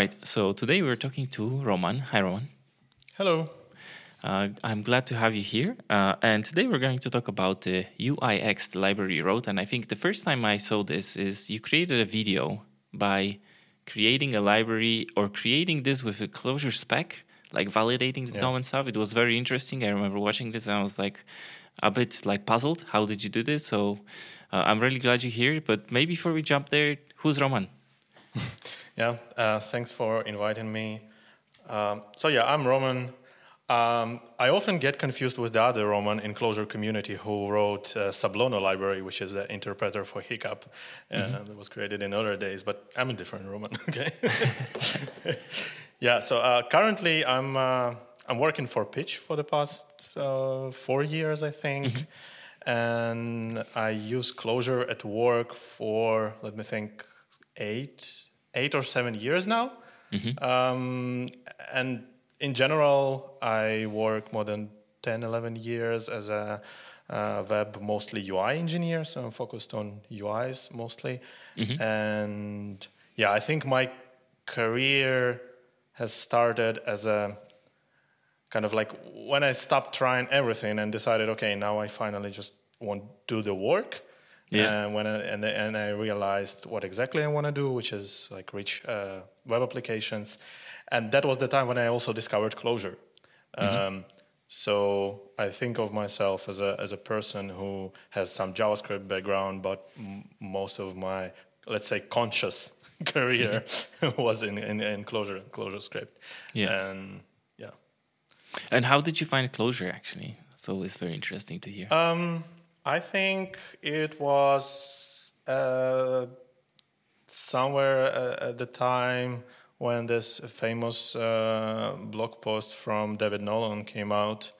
right. So today we're talking to Roman. Hi, Roman. Hello. Uh, I'm glad to have you here. Uh, and today we're going to talk about the UIX, the library you wrote. And I think the first time I saw this is you created a video by creating a library or creating this with a Clojure spec, like validating the yeah. DOM and stuff. It was very interesting. I remember watching this and I was like a bit like puzzled. How did you do this? So uh, I'm really glad you're here. But maybe before we jump there, who's Roman? yeah, uh, thanks for inviting me. Um, so yeah, I'm Roman. Um, I often get confused with the other Roman in Clojure community who wrote uh, Sablono library, which is the interpreter for Hiccup uh, mm-hmm. that was created in earlier days. But I'm a different Roman. Okay. yeah. So uh, currently, I'm uh, I'm working for Pitch for the past uh, four years, I think, mm-hmm. and I use Clojure at work for let me think eight eight or seven years now. Mm-hmm. Um, and in general, I work more than 10, 11 years as a uh, web, mostly UI engineer. So I'm focused on UIs mostly. Mm-hmm. And yeah, I think my career has started as a kind of like when I stopped trying everything and decided, okay, now I finally just want to do the work. Yeah. And when I, and and I realized what exactly I want to do, which is like rich uh, web applications, and that was the time when I also discovered Clojure. Mm-hmm. Um, so I think of myself as a as a person who has some JavaScript background, but m- most of my let's say conscious career mm-hmm. was in, in, in Closure Clojure script. Yeah. And yeah. And how did you find Clojure actually? It's always very interesting to hear. Um, I think it was uh, somewhere uh, at the time when this famous uh, blog post from David Nolen came out,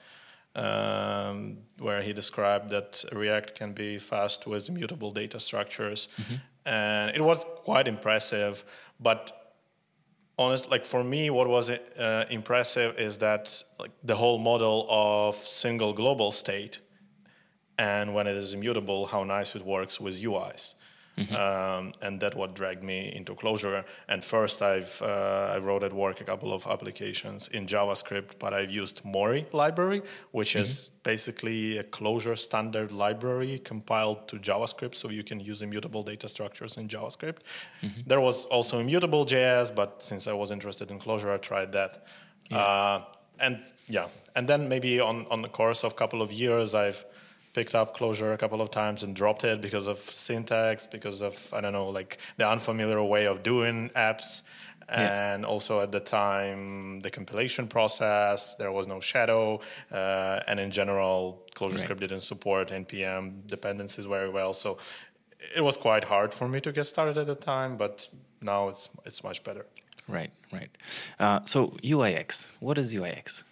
um, where he described that React can be fast with immutable data structures, mm-hmm. and it was quite impressive. But honest, like for me, what was uh, impressive is that like the whole model of single global state and when it is immutable, how nice it works with UIs. Mm-hmm. Um, and that what dragged me into Clojure. And first, I've uh, I wrote at work a couple of applications in JavaScript, but I've used Mori library, which mm-hmm. is basically a Clojure standard library compiled to JavaScript, so you can use immutable data structures in JavaScript. Mm-hmm. There was also immutable JS, but since I was interested in Clojure, I tried that. Yeah. Uh, and yeah, and then maybe on on the course of a couple of years, I've picked up Clojure a couple of times and dropped it because of syntax, because of I don't know, like the unfamiliar way of doing apps. Yeah. And also at the time, the compilation process, there was no shadow. Uh, and in general, Clojure right. Script didn't support NPM dependencies very well. So it was quite hard for me to get started at the time, but now it's, it's much better. Right, right. Uh, so UIX, what is UIX?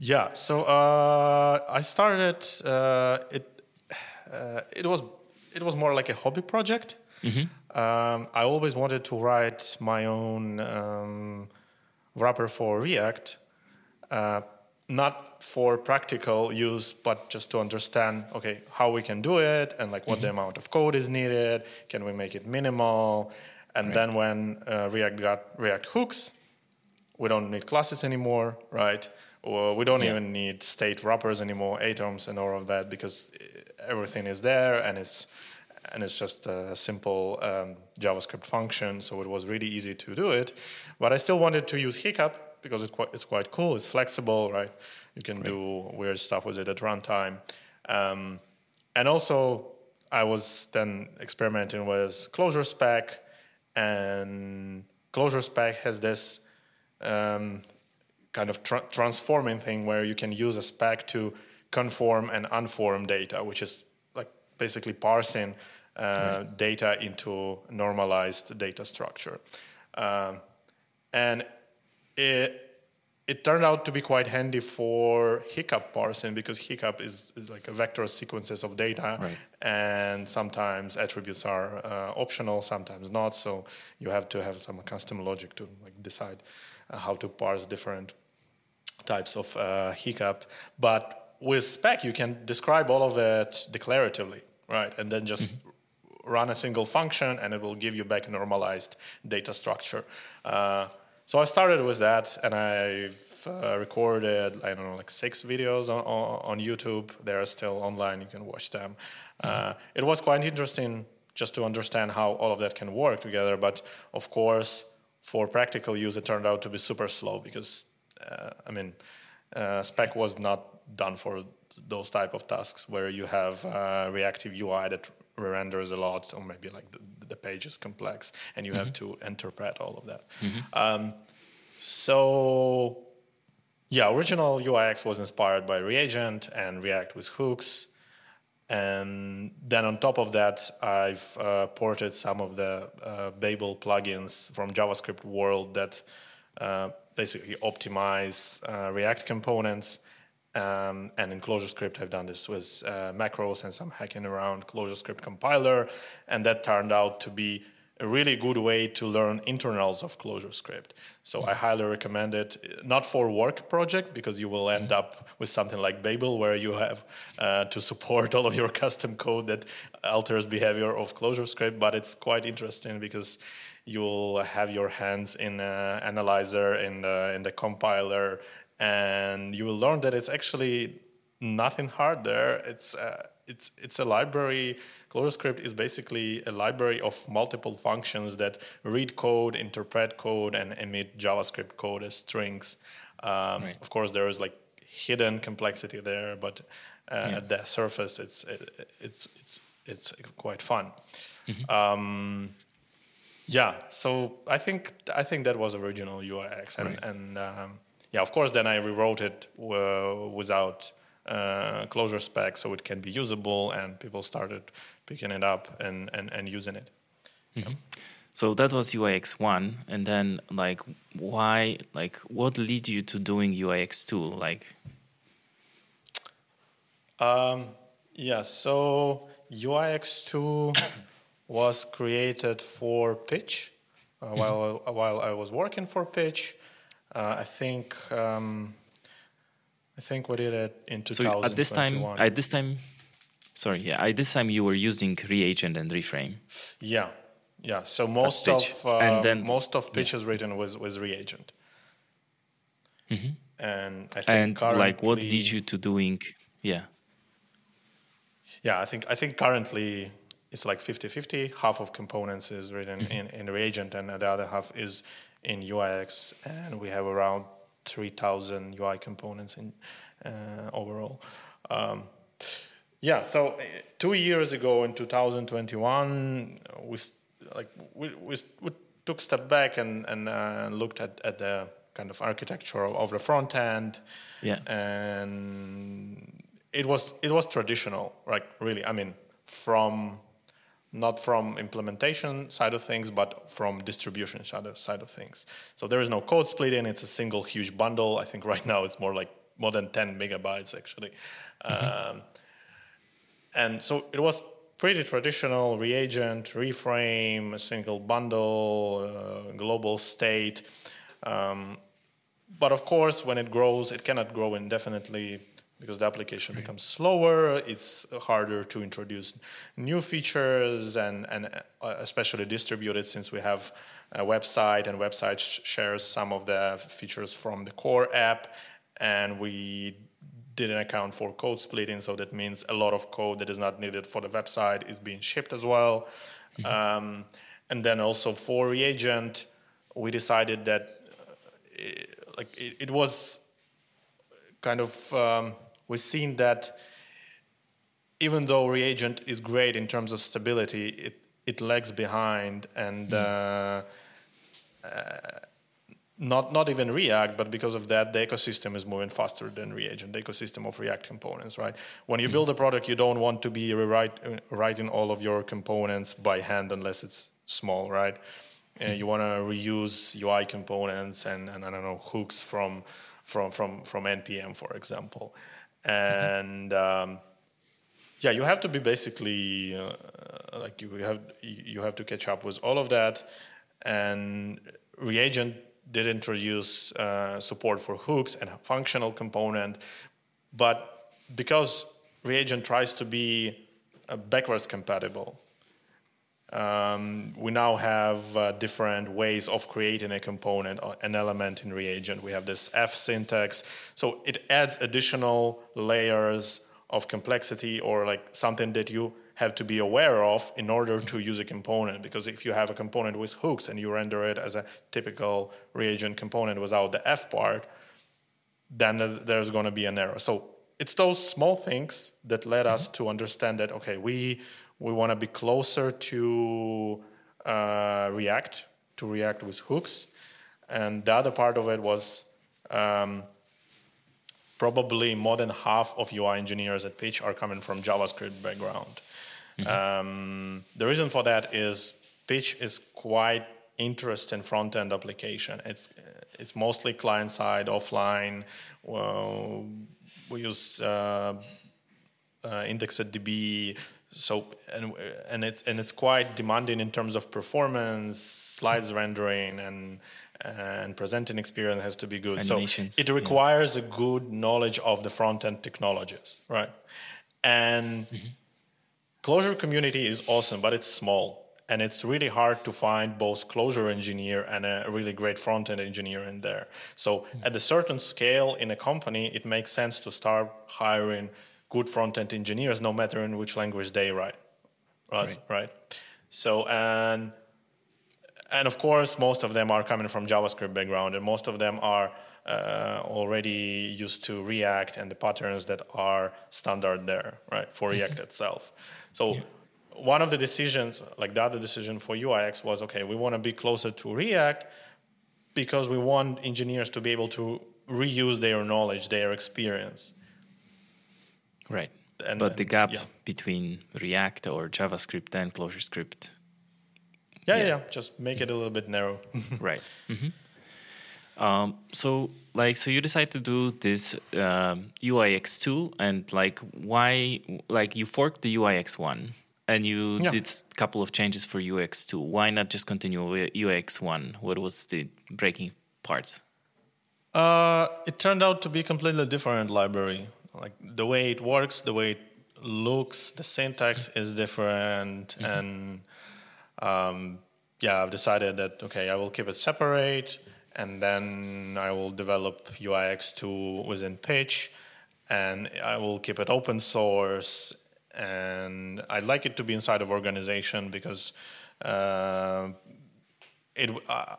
Yeah, so uh, I started uh, it. Uh, it was it was more like a hobby project. Mm-hmm. Um, I always wanted to write my own um, wrapper for React, uh, not for practical use, but just to understand okay how we can do it and like what mm-hmm. the amount of code is needed. Can we make it minimal? And right. then when uh, React got React hooks, we don't need classes anymore, right? Or we don't yeah. even need state wrappers anymore, atoms and all of that because everything is there and it's and it's just a simple um, JavaScript function. So it was really easy to do it. But I still wanted to use Hiccup because it's quite, it's quite cool. It's flexible, right? You can right. do weird stuff with it at runtime. Um, and also, I was then experimenting with Clojure Spec, and Clojure Spec has this um, kind of tra- transforming thing where you can use a spec to conform and unform data, which is like basically parsing uh, data into normalized data structure. Um, and it it turned out to be quite handy for hiccup parsing because hiccup is, is like a vector sequences of data right. and sometimes attributes are uh, optional sometimes not so you have to have some custom logic to like decide how to parse different types of uh, hiccup. But with spec, you can describe all of it declaratively, right? And then just mm-hmm. run a single function and it will give you back a normalized data structure. Uh, so I started with that, and I've uh, recorded I don't know like six videos on, on, YouTube. They are still online; you can watch them. Mm-hmm. Uh, it was quite interesting just to understand how all of that can work together. But of course, for practical use, it turned out to be super slow because uh, I mean, uh, spec was not done for those type of tasks where you have uh, reactive UI that renders a lot, or maybe like the, the page is complex, and you mm-hmm. have to interpret all of that. Mm-hmm. Um, so, yeah, original UIX was inspired by Reagent and React with hooks. And then on top of that, I've uh, ported some of the uh, Babel plugins from JavaScript world that uh, basically optimize uh, React components. Um, and in ClojureScript, I've done this with uh, macros and some hacking around ClojureScript compiler, and that turned out to be a really good way to learn internals of ClojureScript. So mm-hmm. I highly recommend it, not for work project because you will end up with something like Babel where you have uh, to support all of your custom code that alters behavior of ClojureScript, but it's quite interesting because you'll have your hands in uh, analyzer in the, in the compiler and you will learn that it's actually nothing hard there. It's uh, it's it's a library. ClojureScript is basically a library of multiple functions that read code, interpret code, and emit JavaScript code as strings. Um, right. Of course, there is like hidden complexity there, but uh, yeah. at the surface, it's it, it's it's it's quite fun. Mm-hmm. Um, yeah, so I think I think that was original UIX, and right. and um, yeah, of course, then I rewrote it uh, without uh, Clojure spec so it can be usable, and people started picking it up and, and, and using it. Mm-hmm. So that was UIX one, and then like why, like what led you to doing UIX two, like? Um, yeah, so UIX two was created for Pitch. Uh, mm-hmm. while while I was working for Pitch, uh, I think um, I think we did it in 2021. So at this time, at this time, sorry, yeah, at this time you were using Reagent and Reframe. Yeah, yeah. So most of uh, and then, most of pitch yeah. written was was Reagent. Mm-hmm. And I think and like what leads you to doing, yeah. Yeah, I think I think currently it's like 50-50. Half of components is written mm-hmm. in, in Reagent, and the other half is in UIX, and we have around 3,000 UI components in uh, overall. Um, yeah, so uh, two years ago in 2021, we like we, we, we took a step back and and uh, looked at, at the kind of architecture of the front end. Yeah, and it was it was traditional, right? Really, I mean, from not from implementation side of things, but from distribution side of, things. So there is no code splitting; it's a single huge bundle. I think right now it's more like more than 10 megabytes actually. Mm-hmm. Um, and so it was pretty traditional reagent, reframe, a single bundle, uh, global state. Um, but of course, when it grows, it cannot grow indefinitely because the application right. becomes slower. It's harder to introduce new features and, and uh, especially distributed since we have a website and website sh- shares some of the features from the core app. And we didn't account for code splitting, so that means a lot of code that is not needed for the website is being shipped as well. Mm-hmm. Um, and then also for reagent, we decided that uh, it, like it, it was kind of um, we've seen that even though reagent is great in terms of stability, it, it lags behind and mm. uh, uh, not not even React, but because of that, the ecosystem is moving faster than Reagent, the ecosystem of React components, right? When you mm. build a product, you don't want to be rewrite, uh, writing all of your components by hand unless it's small, right? Mm. you want to reuse UI components and, and I don't know hooks from from from from npm, for example and um, yeah, you have to be basically uh, like you have you have to catch up with all of that. And Reagent did introduce uh, support for hooks and functional component, but because Reagent tries to be uh, backwards compatible, um, we now have uh, different ways of creating a component, uh, an element in reagent. We have this F syntax, so it adds additional layers of complexity or like something that you have to be aware of in order to use a component. Because if you have a component with hooks and you render it as a typical reagent component without the F part, then there's going to be an error. So it's those small things that led us to understand that okay, we we want to be closer to uh, React, to React with hooks. And the other part of it was um, probably more than half of UI engineers at Pitch are coming from JavaScript background. Mm-hmm. Um, the reason for that is Pitch is quite interesting front end application. It's it's mostly client side, offline. Well, we use uh, uh, IndexedDB, so and and it's and it's quite demanding in terms of performance, slides rendering, and and presenting experience has to be good. Animations, so it requires yeah. a good knowledge of the front end technologies, right? And mm-hmm. Clojure community is awesome, but it's small. And it's really hard to find both Clojure engineer and a really great front end engineer in there. So, mm-hmm. at a certain scale in a company, it makes sense to start hiring good front end engineers, no matter in which language they write. Right. right. right. So and and of course, most of them are coming from JavaScript background, and most of them are uh, already used to React and the patterns that are standard there, right, for mm-hmm. React itself. So. Yeah. One of the decisions, like the other decision for UIX, was okay. We want to be closer to React because we want engineers to be able to reuse their knowledge, their experience. Right. And, but the gap yeah. between React or JavaScript and ClojureScript. Yeah, yeah, yeah, just make it a little bit narrow. right. Mm-hmm. Um, so, like, so you decide to do this um, UIX2, and like, why? Like, you forked the UIX1, and you yeah. did a couple of changes for UIX2. Why not just continue with UIX1? What was the breaking parts? Uh, it turned out to be completely different library like the way it works, the way it looks, the syntax is different, mm-hmm. and um, yeah, I've decided that okay, I will keep it separate, and then I will develop UIX2 within Pitch, and I will keep it open source, and I'd like it to be inside of organization because uh, it. Uh,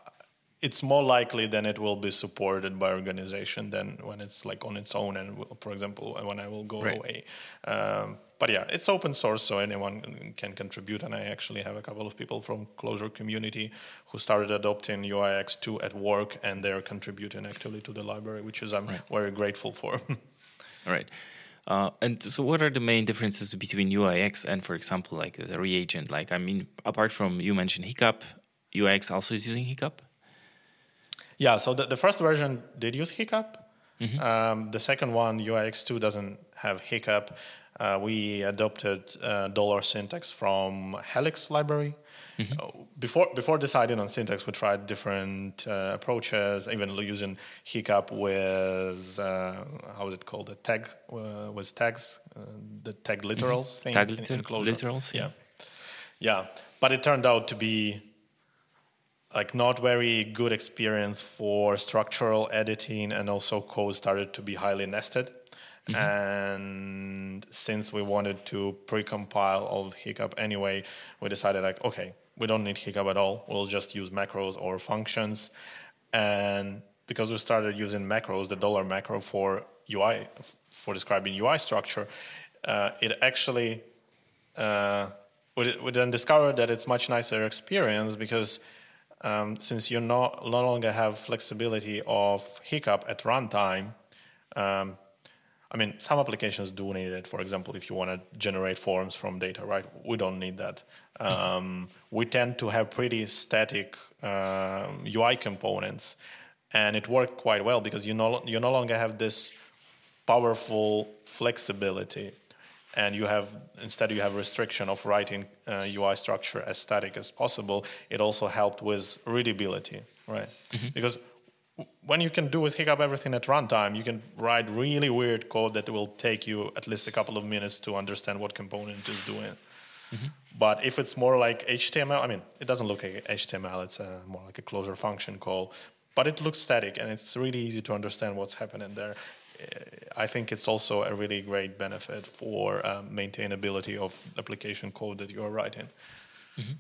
it's more likely than it will be supported by organization than when it's like on its own and for example when i will go right. away um, but yeah it's open source so anyone can contribute and i actually have a couple of people from Clojure community who started adopting uix2 at work and they're contributing actually to the library which is i'm right. very grateful for all right uh, and so, what are the main differences between UIX and, for example, like the reagent? Like, I mean, apart from you mentioned Hiccup, UIX also is using Hiccup. Yeah, so the, the first version did use Hiccup. Mm-hmm. Um, the second one, UIX2, doesn't have Hiccup. Uh, we adopted uh, dollar syntax from Helix library. Mm-hmm. Uh, before before deciding on syntax, we tried different uh, approaches, even using Hiccup with uh, how is it called? The tag uh, with tags, the tag literals mm-hmm. thing. Tag liter- in, in literals, yeah. yeah, yeah. But it turned out to be like not very good experience for structural editing and also code started to be highly nested. Mm-hmm. and since we wanted to pre-compile all of hiccup anyway we decided like okay we don't need hiccup at all. We'll just use macros or functions. And because we started using macros the dollar macro for ui for describing ui structure uh, it actually uh, we, we then discovered that it's much nicer experience because um, since you no, no longer have flexibility of hiccup at runtime, um, I mean, some applications do need it. For example, if you want to generate forms from data, right? We don't need that. Um, we tend to have pretty static uh, um, UI components, and it worked quite well because you no you no longer have this powerful flexibility and you have instead you have restriction of writing uh, UI structure as static as possible. It also helped with readability, right? Mm-hmm. Because when you can do with Hiccup everything at runtime, you can write really weird code that will take you at least a couple of minutes to understand what component is doing. But if it's more like HTML, I mean, it doesn't look like HTML. It's a, more like a Clojure function call, but it looks static and it's really easy to understand what's happening there. I think it's also a really great benefit for um, maintainability of application code that you are writing. Mm-hmm.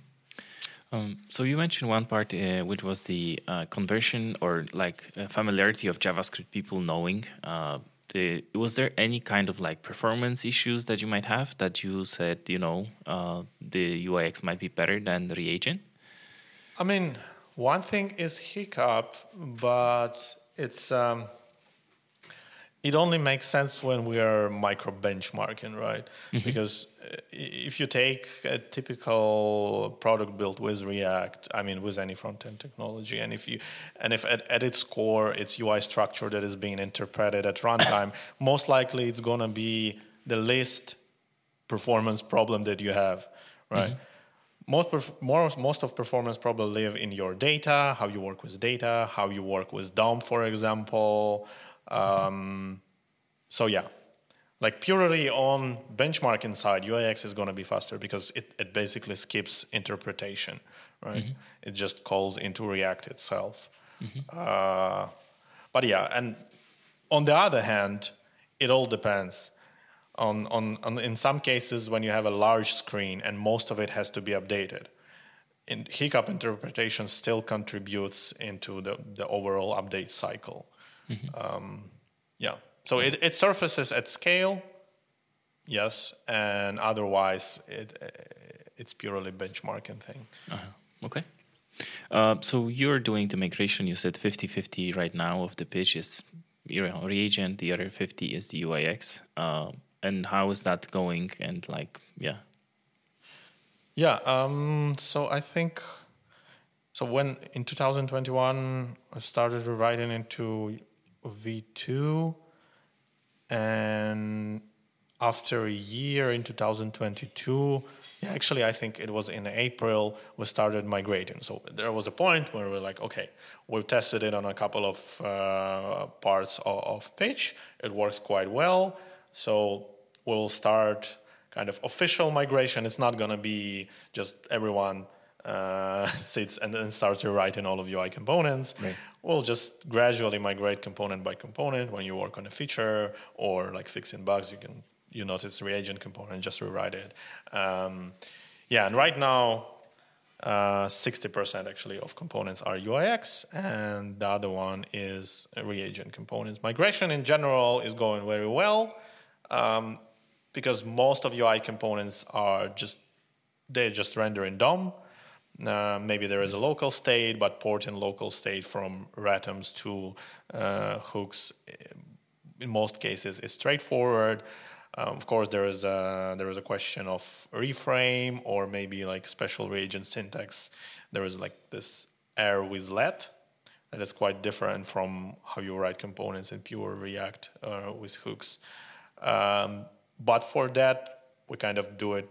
Um, so you mentioned one part, uh, which was the uh, conversion or like uh, familiarity of JavaScript people knowing. Uh, the, was there any kind of like performance issues that you might have that you said you know uh, the UIX might be better than the reagent? I mean, one thing is hiccup, but it's. Um, it only makes sense when we are micro benchmarking, right? Mm-hmm. Because uh, if you take a typical product built with React, I mean, with any front end technology, and if you, and if at, at its core it's UI structure that is being interpreted at runtime, most likely it's gonna be the least performance problem that you have, right? Mm-hmm. Most, perf- most, most of performance probably live in your data, how you work with data, how you work with DOM, for example. Um, so yeah, like purely on benchmarking side, UIX is going to be faster because it, it basically skips interpretation, right? Mm-hmm. It just calls into React itself. Mm-hmm. Uh, but yeah, and on the other hand, it all depends. On, on, on in some cases when you have a large screen and most of it has to be updated, in hiccup interpretation still contributes into the, the overall update cycle. Mm-hmm. Um, yeah. So it, it surfaces at scale, yes, and otherwise it it's purely benchmarking thing. Uh-huh. Okay. Uh, so you're doing the migration. You said 50-50 right now of the pitch is you know, reagent. The other 50 is the UIX. Uh, and how is that going? And like, yeah. Yeah. Um, so I think so. When in 2021 I started writing into V2, and after a year in 2022, yeah, actually, I think it was in April we started migrating. So there was a point where we are like, okay, we've tested it on a couple of uh, parts of, of pitch. It works quite well. So we'll start kind of official migration. It's not going to be just everyone uh, sits and then starts rewriting all of UI components. Right. We'll just gradually migrate component by component. When you work on a feature or like fixing bugs, you can you notice reagent component, just rewrite it. Um, yeah, and right now, uh, 60% actually of components are UIX, and the other one is reagent components. Migration in general is going very well um, because most of UI components are just they're just rendering DOM uh, maybe there is a local state, but porting local state from ratoms to uh, hooks in most cases is straightforward. Um, of course, there is a there is a question of reframe or maybe like special reagent syntax. There is like this error with let that is quite different from how you write components in pure React uh, with hooks. Um, but for that, we kind of do it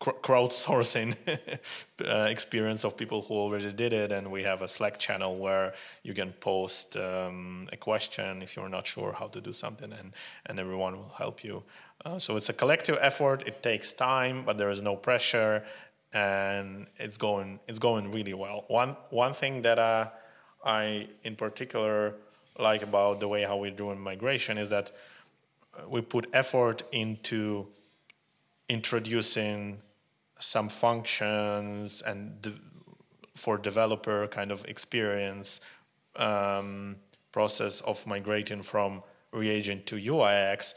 crowdsourcing uh, experience of people who already did it and we have a slack channel where you can post um, a question if you're not sure how to do something and, and everyone will help you. Uh, so it's a collective effort. It takes time but there is no pressure and it's going it's going really well. One one thing that uh, i in particular like about the way how we're doing migration is that we put effort into introducing some functions and de- for developer kind of experience um, process of migrating from reagent to UIX.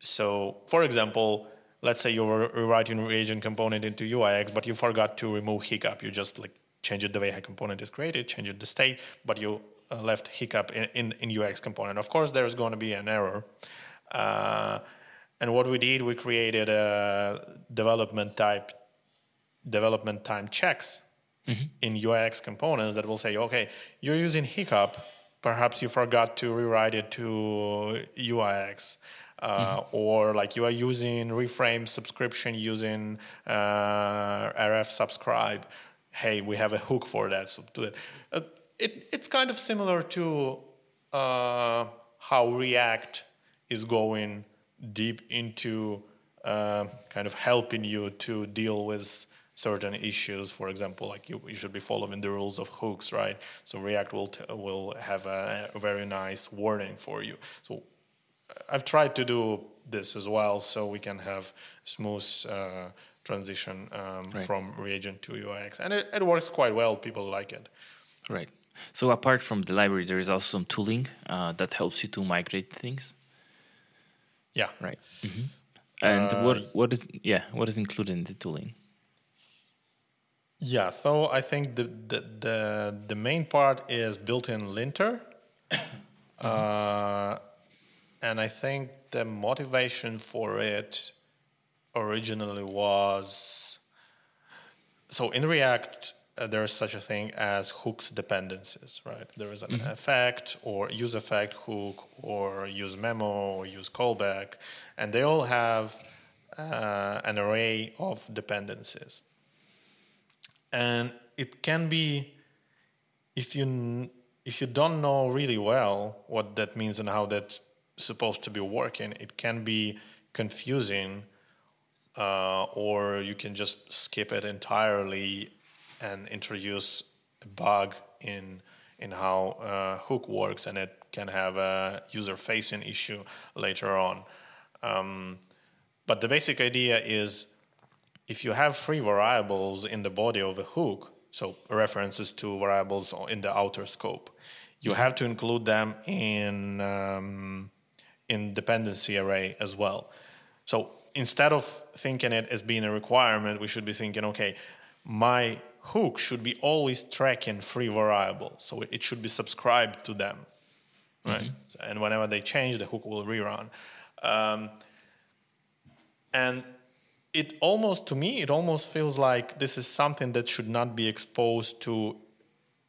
So, for example, let's say you're rewriting reagent component into UIX, but you forgot to remove hiccup. You just like change it the way a component is created, change it the state, but you uh, left hiccup in, in, in UIX component. Of course, there's going to be an error. Uh, and what we did, we created a development type, development time checks mm-hmm. in UIX components that will say, okay, you're using Hiccup, perhaps you forgot to rewrite it to UIX. Uh, mm-hmm. Or like you are using reframe subscription using uh, RF subscribe. Hey, we have a hook for that. So do it. Uh, it it's kind of similar to uh, how React is going deep into uh, kind of helping you to deal with certain issues. For example, like you, you should be following the rules of hooks, right? So React will t- will have a, a very nice warning for you. So I've tried to do this as well, so we can have smooth uh, transition um, right. from reagent to UIX, and it, it, works quite well. People like it. Right. So apart from the library, there is also some tooling uh, that helps you to migrate things. Yeah. Right. Mm-hmm. And uh, what what is yeah what is included in the tooling? Yeah, so I think the the the, the main part is built-in linter. Mm-hmm. Uh, and I think the motivation for it originally was so in React uh, there is such a thing as hooks dependencies, right? There is an mm-hmm. effect or use effect hook or use memo or use callback, and they all have uh, an array of dependencies. And it can be if you if you don't know really well what that means and how that's supposed to be working, it can be confusing, uh, or you can just skip it entirely and introduce a bug in in how uh, hook works, and it can have a user-facing issue later on. Um, but the basic idea is if you have three variables in the body of a hook, so references to variables in the outer scope, you have to include them in um, in dependency array as well. So instead of thinking it as being a requirement, we should be thinking, okay, my hook should be always tracking three variables, so it should be subscribed to them, right? Mm-hmm. And whenever they change, the hook will rerun. Um, and it almost, to me, it almost feels like this is something that should not be exposed to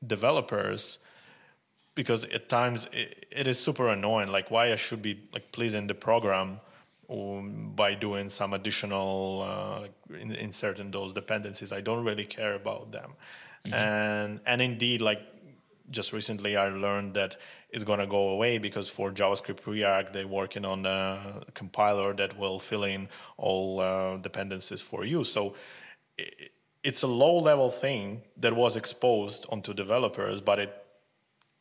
developers because at times it, it is super annoying. Like why I should be like pleasing the program by doing some additional uh, like in, inserting those dependencies. I don't really care about them, mm-hmm. and and indeed like just recently I learned that it's gonna go away because for JavaScript React they're working on a compiler that will fill in all uh, dependencies for you. So. It, it's a low level thing that was exposed onto developers, but it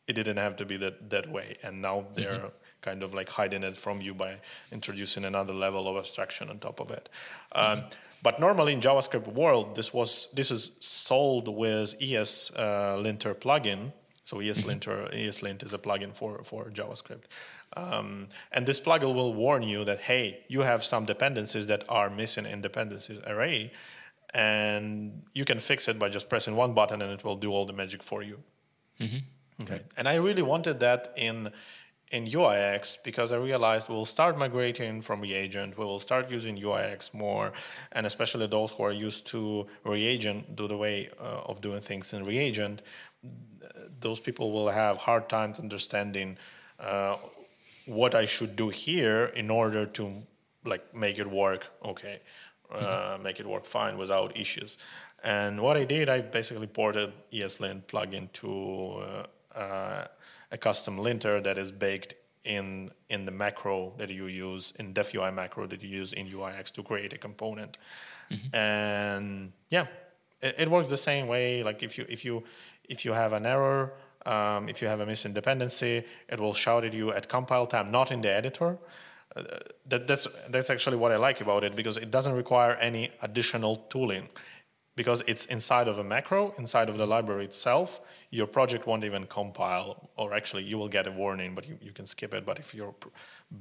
it didn't have to be that that way and now they're mm-hmm. Kind of like hiding it from you by introducing another level of abstraction on top of it um, but normally in javascript world this was this is sold with es uh, linter plugin so ESLinter, mm-hmm. ESLint is a plugin for, for JavaScript. Um, and this plugin will warn you that, hey, you have some dependencies that are missing in dependencies array. And you can fix it by just pressing one button and it will do all the magic for you. Mm-hmm. Okay. And I really wanted that in in UIX because I realized we'll start migrating from reagent. We will start using UIX more, and especially those who are used to reagent, do the way uh, of doing things in reagent. Those people will have hard times understanding uh, what I should do here in order to like make it work okay, uh, mm-hmm. make it work fine without issues. And what I did, I basically ported ESLint plugin to uh, uh, a custom linter that is baked in in the macro that you use in def UI macro that you use in UIX to create a component. Mm-hmm. And yeah, it, it, works the same way. Like if you if you if you have an error, um, if you have a missing dependency, it will shout at you at compile time, not in the editor. Uh, that, that's that's actually what I like about it because it doesn't require any additional tooling because it's inside of a macro, inside of the library itself, your project won't even compile, or actually you will get a warning, but you, you can skip it. But if your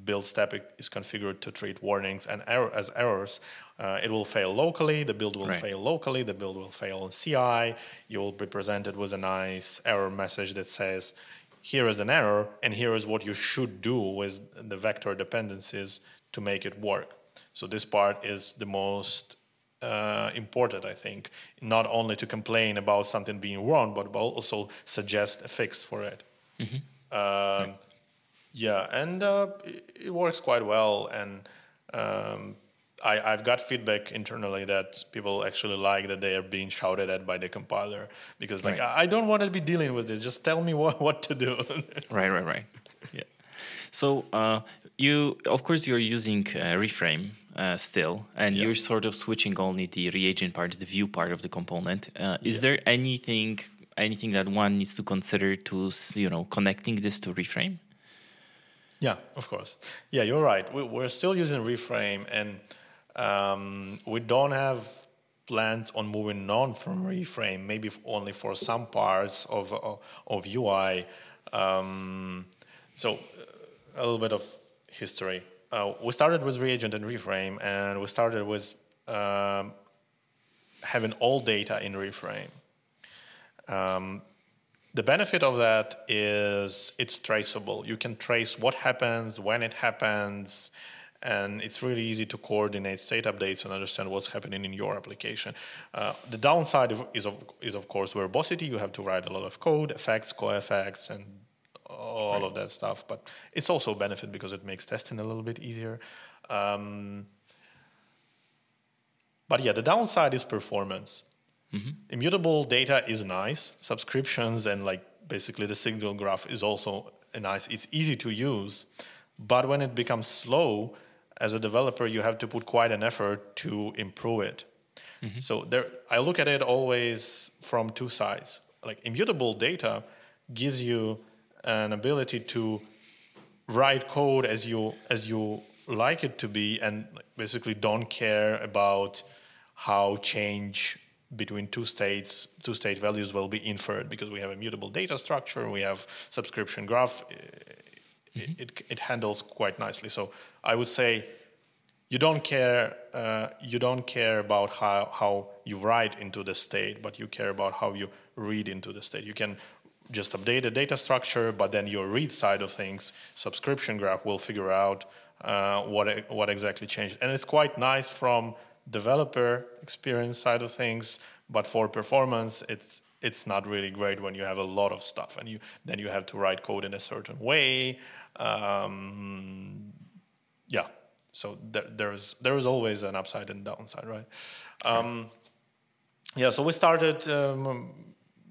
build step is configured to treat warnings and error as errors, uh, it will fail locally, the build will right. fail locally, the build will fail in CI, you will be presented with a nice error message that says, here is an error, and here is what you should do with the vector dependencies to make it work. So this part is the most uh, important, I think, not only to complain about something being wrong, but also suggest a fix for it. Mm-hmm. Um, right. Yeah, and uh, it, it, works quite well. And um, I, have got feedback internally that people actually like that they are being shouted at by the compiler because, like, right. I, I, don't want to be dealing with this. Just tell me what, what to do. right, right, right. Yeah. So uh, you, of course, you're using uh, Reframe uh, still, and Yeah. you're sort of switching only the reagent part, the view part of the component. Uh, is Yeah. there anything anything that one needs to consider to you know connecting this to reframe? Yeah, of course. Yeah, you're right. We, we're still using Reframe, and um, we don't have plans on moving on from Reframe. Maybe only for some parts of of, of UI. Um, so, uh, a little bit of history. Uh, we started with Reagent and Reframe, and we started with um, having all data in Reframe. Um, the benefit of that is it's traceable. You can trace what happens, when it happens, and it's really easy to coordinate state updates and understand what's happening in your application. Uh, the downside is, of, is, of course, verbosity. You have to write a lot of code, effects, co-effects, and all of that stuff. But it's also a benefit because it makes testing a little bit easier. Um, but yeah, the downside is performance. Immutable data is nice. Subscriptions and like basically the signal graph is also a nice. It's easy to use, but when it becomes slow, as a developer, you have to put quite an effort to improve it. So there, I look at it always from two sides. Like immutable data gives you an ability to write code as you as you like it to be, and basically don't care about how change between two states, two state values will be inferred because we have a mutable data structure, we have subscription graph. It, it, it handles quite nicely. So I would say you don't care uh, you don't care about how, how you write into the state, but you care about how you read into the state. You can just update the data structure, but then your read side of things, subscription graph will figure out uh, what what exactly changed, and it's quite nice from developer experience side of things. But for performance, it's it's not really great when you have a lot of stuff and you then you have to write code in a certain way. Um, yeah, so there, there's there is always an upside and downside, right? Um, yeah, so we started um,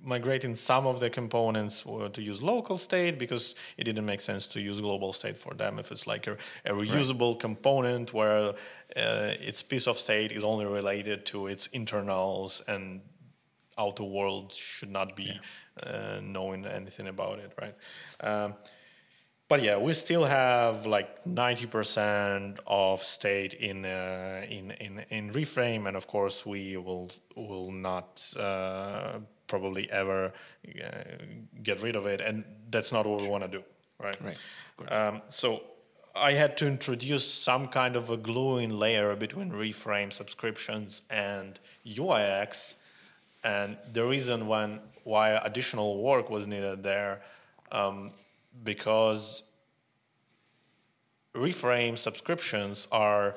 migrating some of the components to use local state because it didn't make sense to use global state for them if it's like a, a reusable right. component where uh, its piece of state is only related to its internals and outer world should not be yeah. uh, knowing anything about it, right? Um, but yeah, we still have like ninety percent of state in uh, in in in reframe, and of course we will will not uh, probably ever uh, get rid of it, and that's not what we want to do, right? Right. Um, so I had to introduce some kind of a gluing layer between reframe subscriptions and UIX, and the reason when why additional work was needed there. Um, because reframe subscriptions are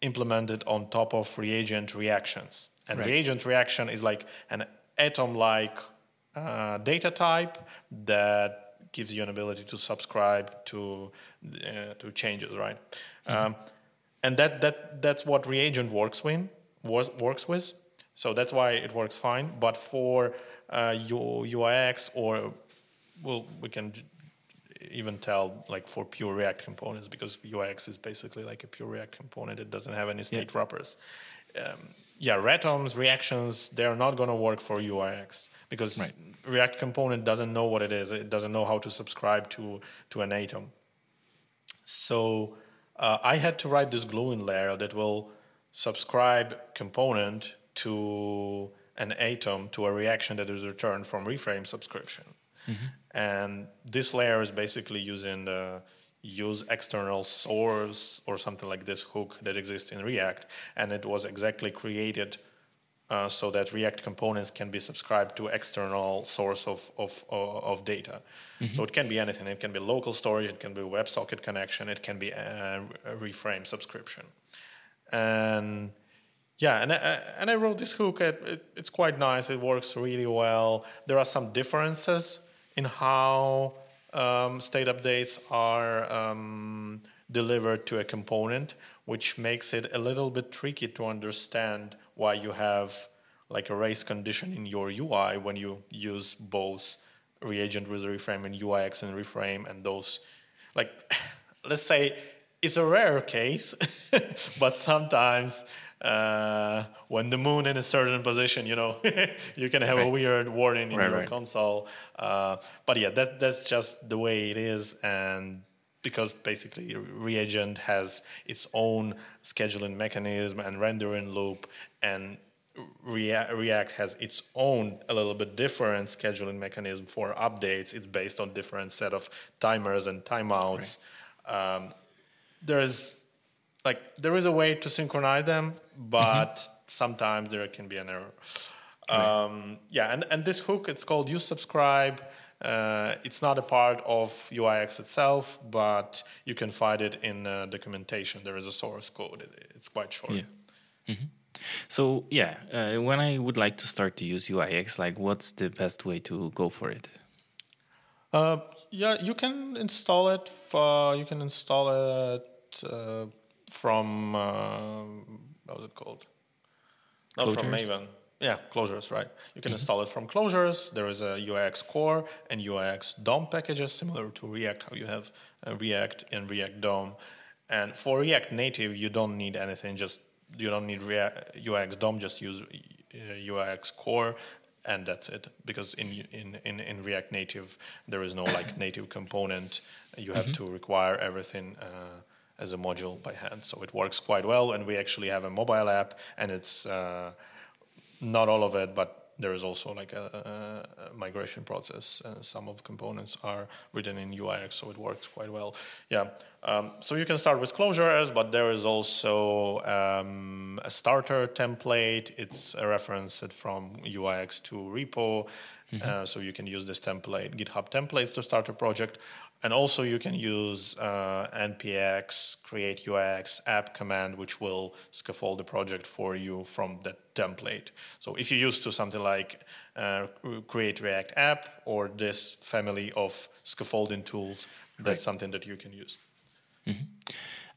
implemented on top of reagent reactions and right. reagent reaction is like an atom like uh, data type that gives you an ability to subscribe to uh, to changes right mm-hmm. um, and that that that's what reagent works with works with so that's why it works fine but for uh, UIX or well we can even tell like for pure React components because UIX is basically like a pure React component. It doesn't have any state yeah. wrappers. Um, yeah, ratoms, reactions, they're not going to work for UIX because right. React component doesn't know what it is. It doesn't know how to subscribe to to an atom. So uh, I had to write this gluing layer that will subscribe component to an atom to a reaction that is returned from reframe subscription. Mm-hmm. And this layer is basically using the use external source or something like this hook that exists in React. And it was exactly created uh, so that React components can be subscribed to external source of, of, of data. Mm-hmm. So it can be anything. It can be local storage, it can be WebSocket connection, it can be a, a reframe subscription. And yeah, and I, and I wrote this hook. It, it, it's quite nice. It works really well. There are some differences in how um, state updates are um, delivered to a component, which makes it a little bit tricky to understand why you have like a race condition in your UI when you use both reagent with reframe and UIX and reframe and those like let's say it's a rare case, but sometimes uh, when the moon in a certain position, you know, you can have right. a weird warning in right, your right. console. Uh, but yeah, that that's just the way it is, and because basically reagent has its own scheduling mechanism and rendering loop and React has its own a little bit different scheduling mechanism for updates. It's based on different set of timers and timeouts. Um, there is like there is a way to synchronize them, but mm-hmm. sometimes there can be an error. Um, yeah, and, and this hook it's called use subscribe. Uh, it's not a part of UIX itself, but you can find it in uh, documentation. There is a source code. It, it's quite short. Yeah. Mm-hmm. So yeah, uh, when I would like to start to use UIX, like what's the best way to go for it? Uh, yeah, you can install it. For, you can install it uh, from uh, what was it called? Not Clojars? from Maven. Yeah, Clojars, right? You can mm-hmm. install it from Clojars. There is a UIX core and UIX DOM packages, similar to React, how you have uh, React and React DOM. And for React Native, you don't need anything. Just you don't need React, UIX DOM, just use UIX uh, core and that's it because in, in in in react native there is no like native component you have mm-hmm. to require everything uh, as a module by hand so it works quite well and we actually have a mobile app and it's uh, not all of it but there is also like a, a migration process. and some of the components are written in UIX, so it works quite well. Yeah. Um, so you can start with Clojars, but there is also um, a starter template. It's a reference from UIX2 repo. Mm-hmm. Uh, so you can use this template, GitHub template, to start a project. And also you can use uh, npx create UIX app command, which will scaffold the project for you from that template. So if you're used to something like uh, create React app or this family of scaffolding tools, that's right. something that you can use. Mm-hmm.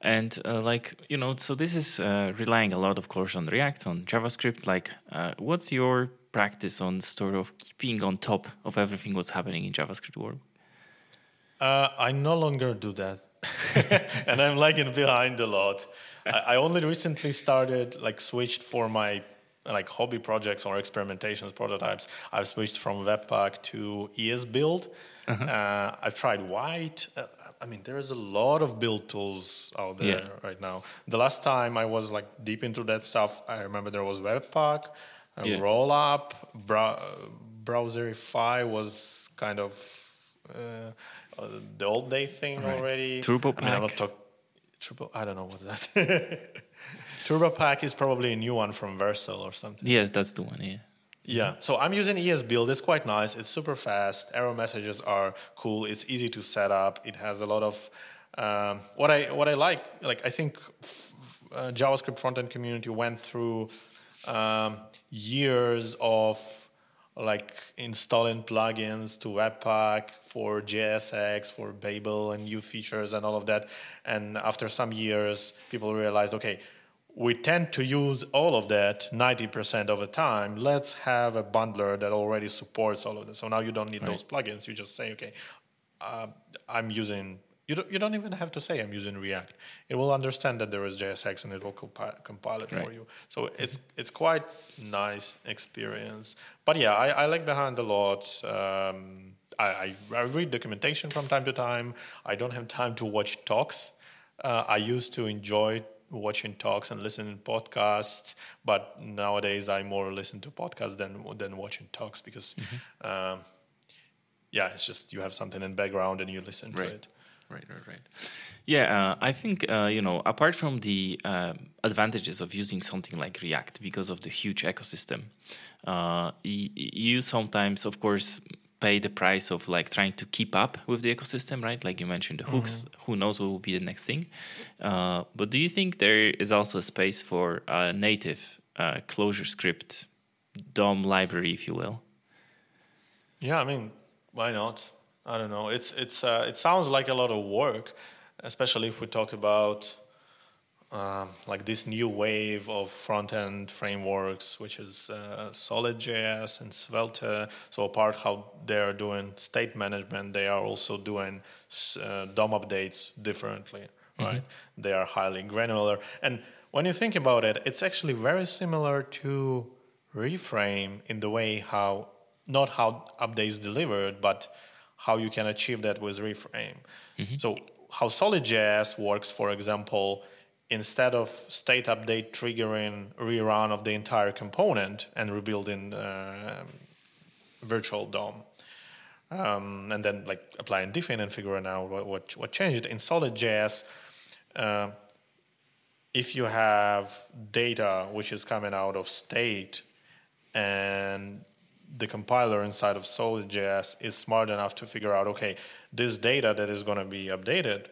And uh, like you know, so this is uh, relying a lot, of course, on React, on JavaScript. Like, uh, what's your practice on sort of keeping on top of everything what's happening in JavaScript world? Uh, I no longer do that, and I'm lagging behind a lot. I, I, only recently started, like, switched for my like hobby projects or experimentations, prototypes. I've switched from Webpack to ESBuild. Uh-huh. Uh, I've tried Vite. Uh, I mean, there is a lot of build tools out there yeah. right now. The last time I was like deep into that stuff, I remember there was Webpack, uh, yeah. Rollup, Browserify was kind of uh, uh, the old day thing right. already. Turbopack. I, mean, I'm not talk- Turbo. I don't know what that. Turbopack is probably a new one from Vercel or something. Yes, that's the one. Yeah. Yeah, so I'm using ESBuild. It's quite nice. It's super fast. Error messages are cool. It's easy to set up. It has a lot of um, what I what I like. Like I think f- uh, JavaScript frontend community went through um, years of like installing plugins to Webpack for JSX, for Babel and new features and all of that. And after some years, people realized, okay, we tend to use all of that 90% of the time. Let's have a bundler that already supports all of this. So now you don't need right. those plugins. You just say, okay, uh, I'm using you don't, you don't even have to say I'm using React. It will understand that there is JSX and it will compi- compile it right. for you. So it's it's quite nice experience. But yeah, I, I like behind a lot. Um, I, I, I, read documentation from time to time. I don't have time to watch talks. Uh, I used to enjoy watching talks and listening to podcasts, but nowadays I more listen to podcasts than than watching talks because. Mm-hmm. Um, yeah, it's just you have something in background and you listen right. to it right, right, right. Yeah, uh, I think uh, you know, apart from the um, advantages of using something like React because of the huge ecosystem, uh, y- you sometimes, of course, pay the price of like trying to keep up with the ecosystem, right? Like you mentioned, the hooks. Mm-hmm. Who knows what will be the next thing? Uh, but do you think there is also a space for a native uh, ClojureScript DOM library, if you will? Yeah, I mean, why not? I don't know. It's it's uh, it sounds like a lot of work, especially if we talk about um, like this new wave of front end frameworks, which is uh, Solid.js and Svelte. So apart how they are doing state management, they are also doing uh, DOM updates differently, right? They are highly granular. And when you think about it, it's actually very similar to re-frame in the way how not how updates delivered, but how you can achieve that with re-frame. So how SolidJS works, for example, instead of state update triggering rerun of the entire component and rebuilding uh, virtual DOM, um, and then like applying diffin and figuring out what what, what changed in SolidJS. Uh, if you have data which is coming out of state and the compiler inside of SolidJS is smart enough to figure out okay, this data that is going to be updated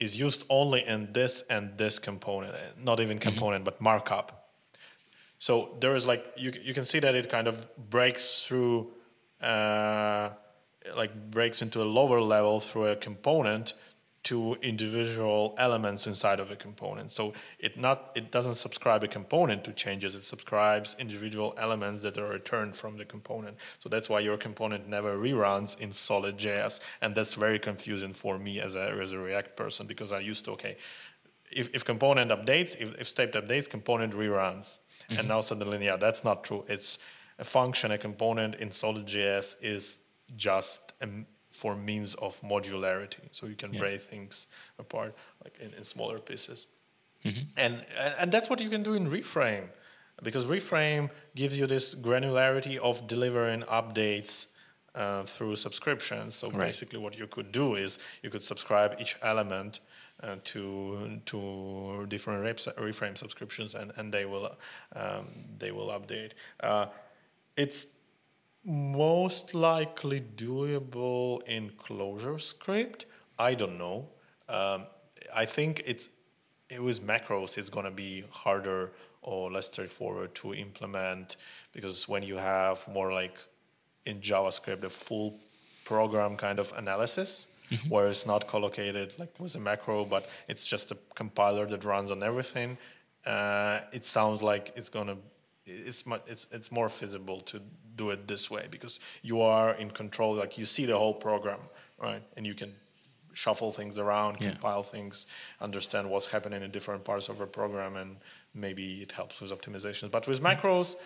is used only in this and this component, not even component, but markup. So there is like you you can see that it kind of breaks through, uh, like breaks into a lower level through a component to individual elements inside of a component. So it not it doesn't subscribe a component to changes. It subscribes individual elements that are returned from the component. So that's why your component never reruns in solid JS, and that's very confusing for me as a as a React person because I used to okay. If, if component updates, if, if state updates, component reruns. And mm-hmm. now suddenly, yeah, that's not true. It's a function, a component in solid JS is just a, for means of modularity. So you can Yeah. break things apart like in, in smaller pieces. And, and that's what you can do in re-frame because re-frame gives you this granularity of delivering updates uh, through subscriptions. So Right. basically, what you could do is you could subscribe each element uh, to to different reps- re-frame subscriptions, and, and they will um, they will update. Uh, it's most likely doable in ClojureScript. I don't know. Um, I think it's it with macros it's going to be harder or less straightforward to implement because when you have more like in JavaScript a full program kind of analysis where it's not collocated like with a macro but it's just a compiler that runs on everything uh, it sounds like it's going to it's much it's it's more feasible to do it this way because you are in control like you see the whole program right and you can shuffle things around Yeah. compile things understand what's happening in different parts of a program and maybe it helps with optimizations but with macros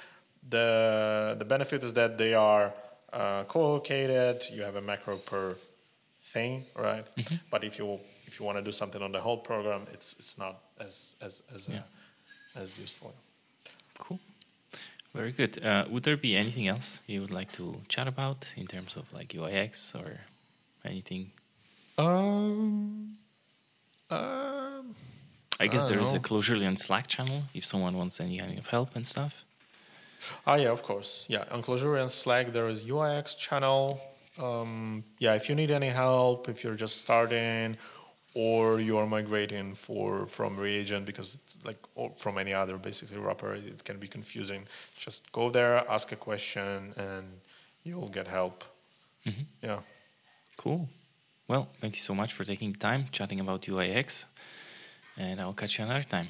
the the benefit is that they are uh, co-located you have a macro per thing right but if you if you want to do something on the whole program it's it's not as as as Yeah. uh, as useful Cool. Very good. Uh, would there be anything else you would like to chat about in terms of like UIX or anything? Um, um, I guess I there don't is a know. Slack channel if someone wants any kind of help and stuff. ah, yeah, of course. Yeah, on Clojurians Slack, there is UIX channel. Um, yeah, if you need any help, if you're just starting, or you are migrating for from Reagent because it's like or from any other basically wrapper, it can be confusing. Just go there, ask a question, and you'll get help. Mm-hmm. Yeah. Cool. Well, thank you so much for taking the time chatting about UIX, and I'll catch you another time.